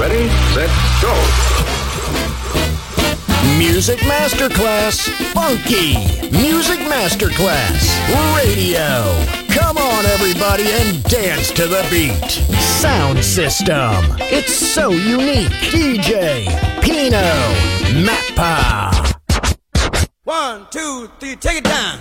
Ready, set, go. Music Masterclass Funky. Music Masterclass Radio. Come on, everybody, and dance to the beat. Sound system. It's so unique. DJ Pino Mappa. One, two, three, take it down.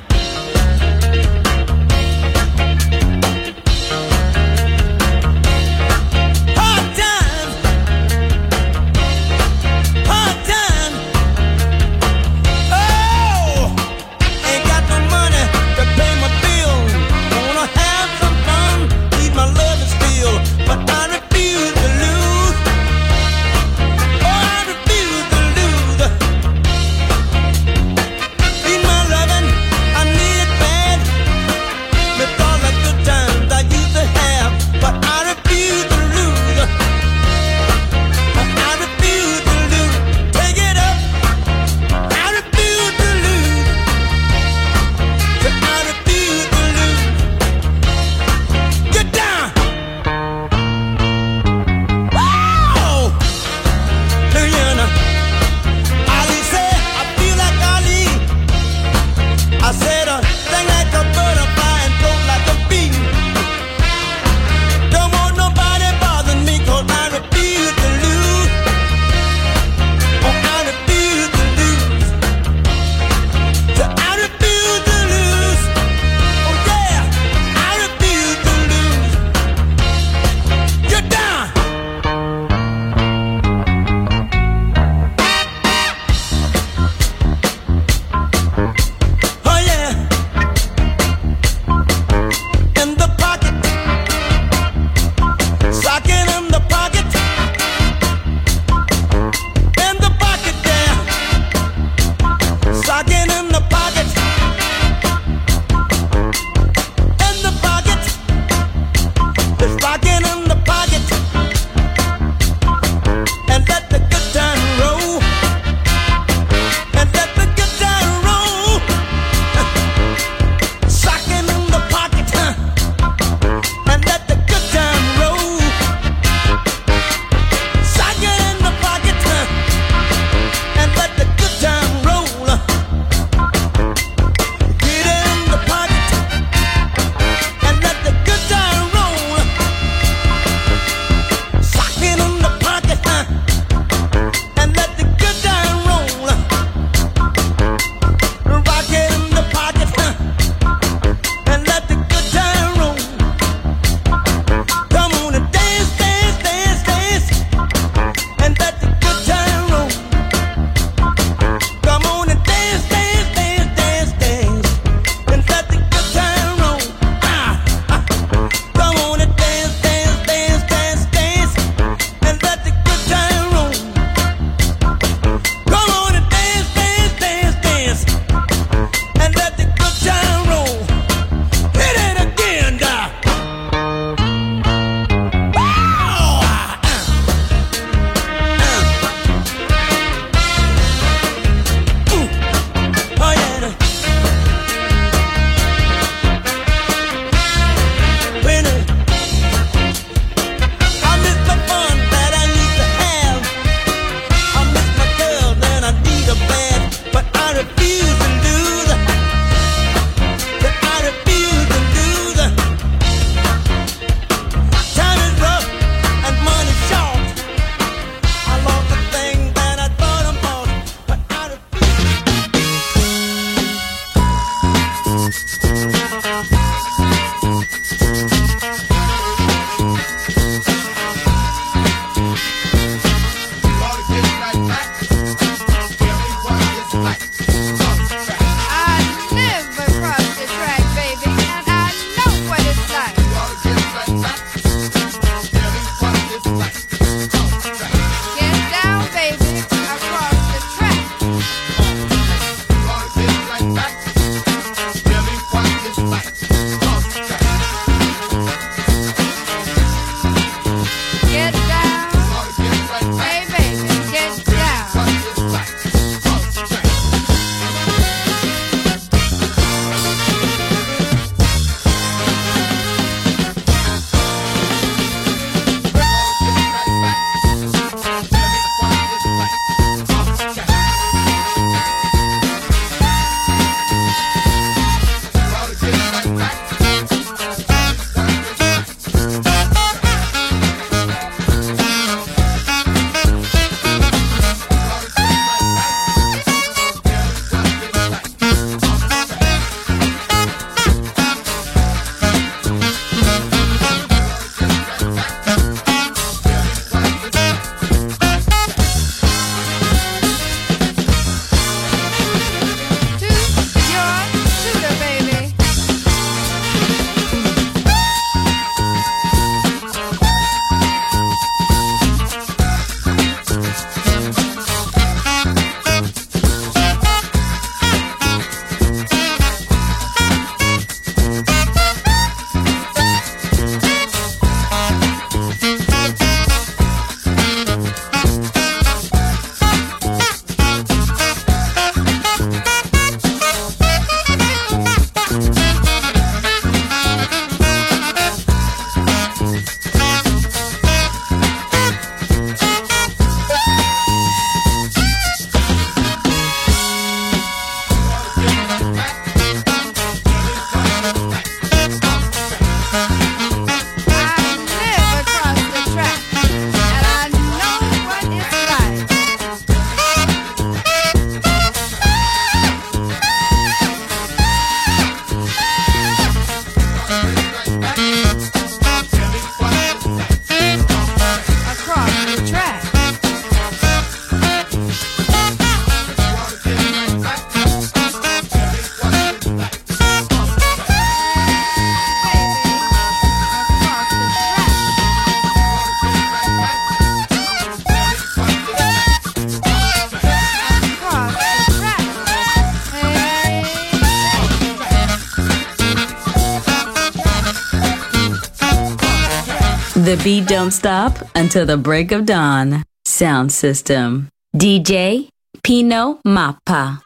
Don't until the break of dawn. Sound system. DJ Pino Mappa.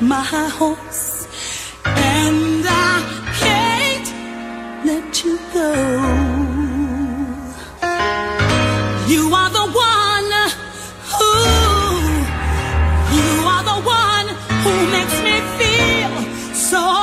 my horse, and I can't let you go. You are the one who, you are the one who makes me feel so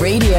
Radio.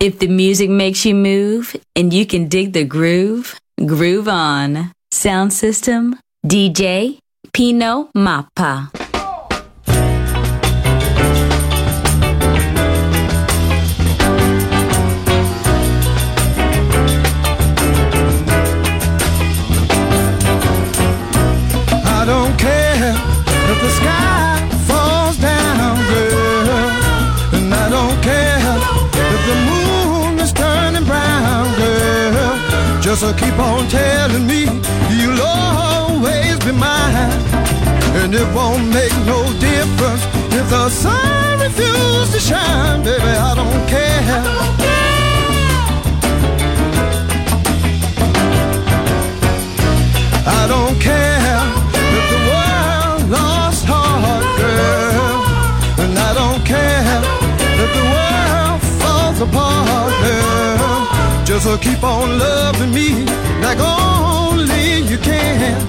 If the music makes you move and you can dig the groove, groove on. Sound system, DJ Pino Mappa. I don't care if the sky keep on telling me you'll always be mine. And it won't make no difference if the sun refuses to shine, baby. I don't care. I don't care if the world lost heart, girl. And I don't care if the world falls apart, girl. Just keep on loving me like only you can.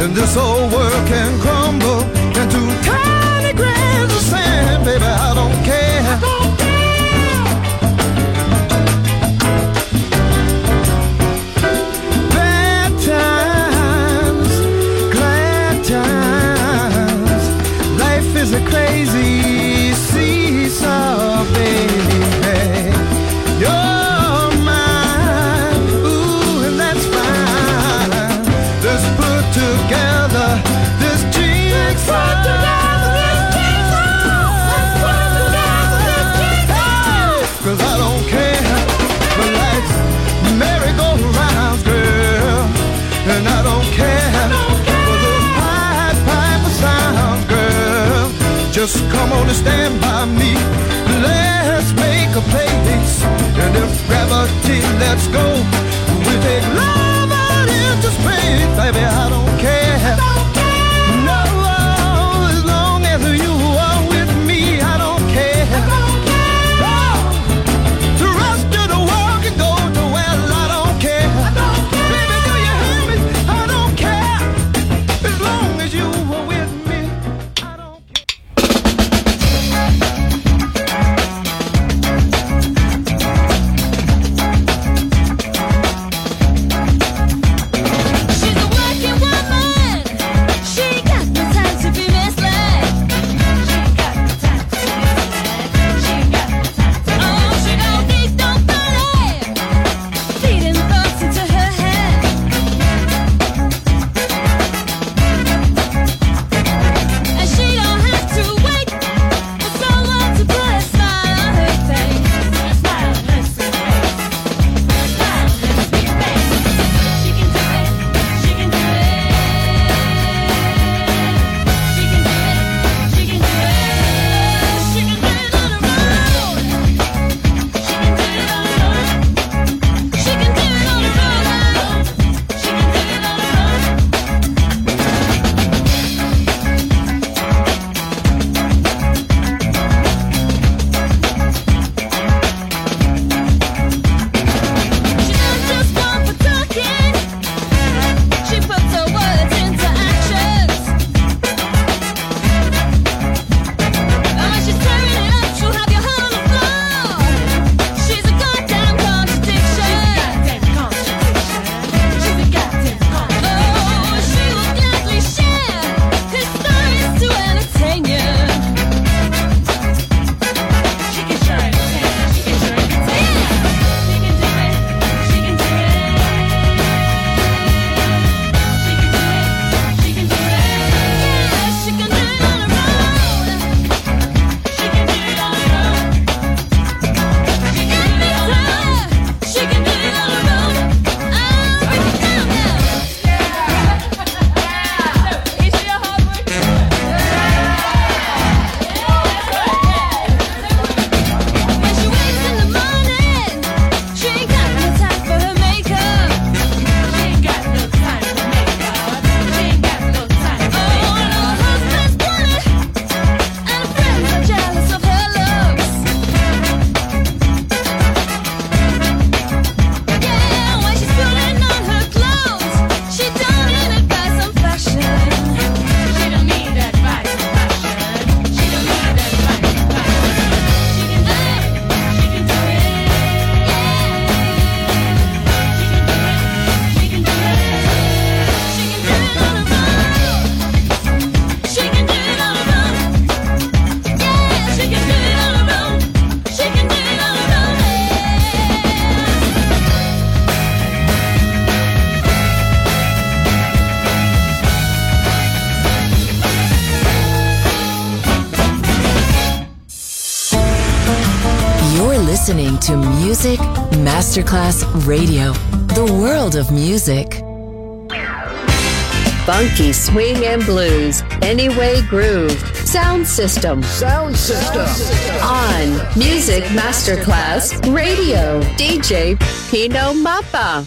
And this old world can crumble into tiny grains of sand, baby. I don't care. Masterclass Radio, the world of music. Funky swing and blues, Anyway Groove, Sound System. Sound System. On Music Masterclass Radio, DJ Pino Mappa.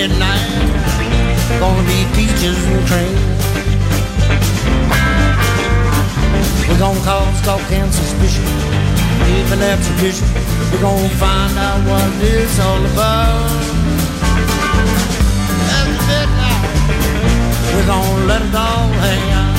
After midnight, gonna be peaches and cream. We're gonna cause talk and suspicion. even an exhibition. We're gonna find out what it's all about. After midnight, we're gonna let it all hang out.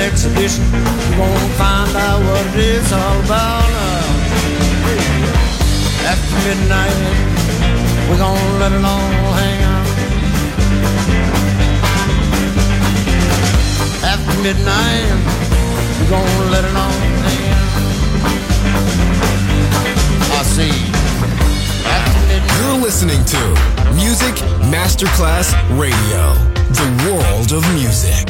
Exhibition. Find out what it is all about. Uh, after midnight, we gon' let it all hang out. After midnight, we gon' let it all hang out. I see. You're listening to Music Masterclass Radio, the world of music.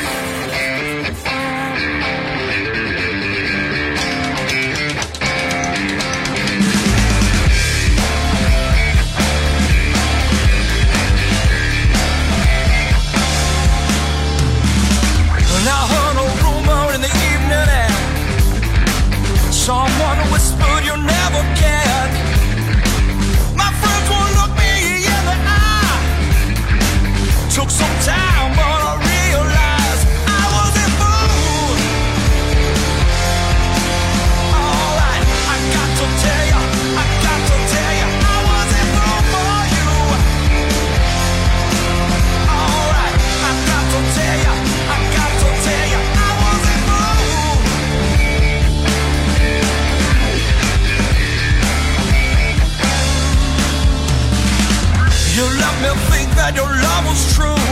was true,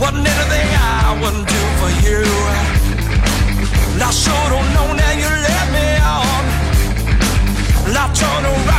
what little thing I wouldn't do for you. And I sure don't know now you let me on. And I turn around.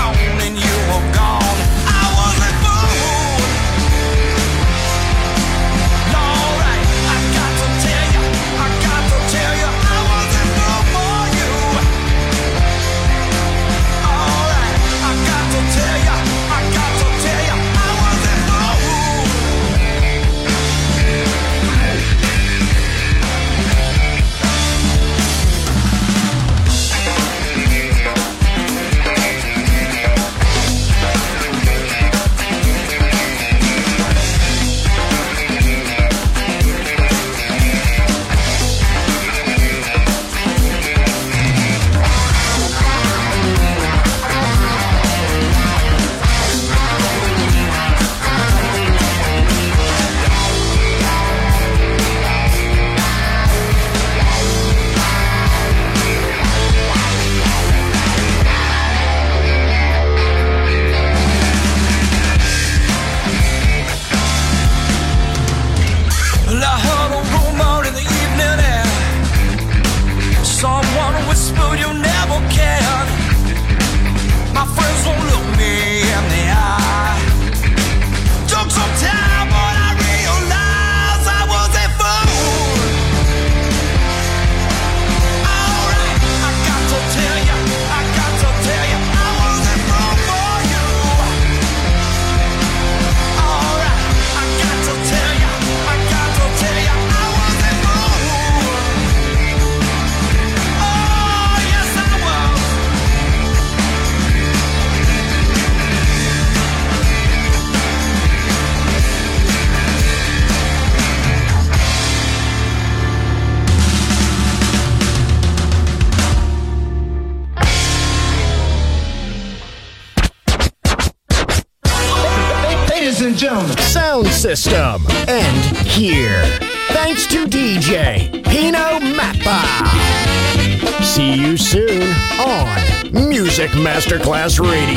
Masterclass Radio.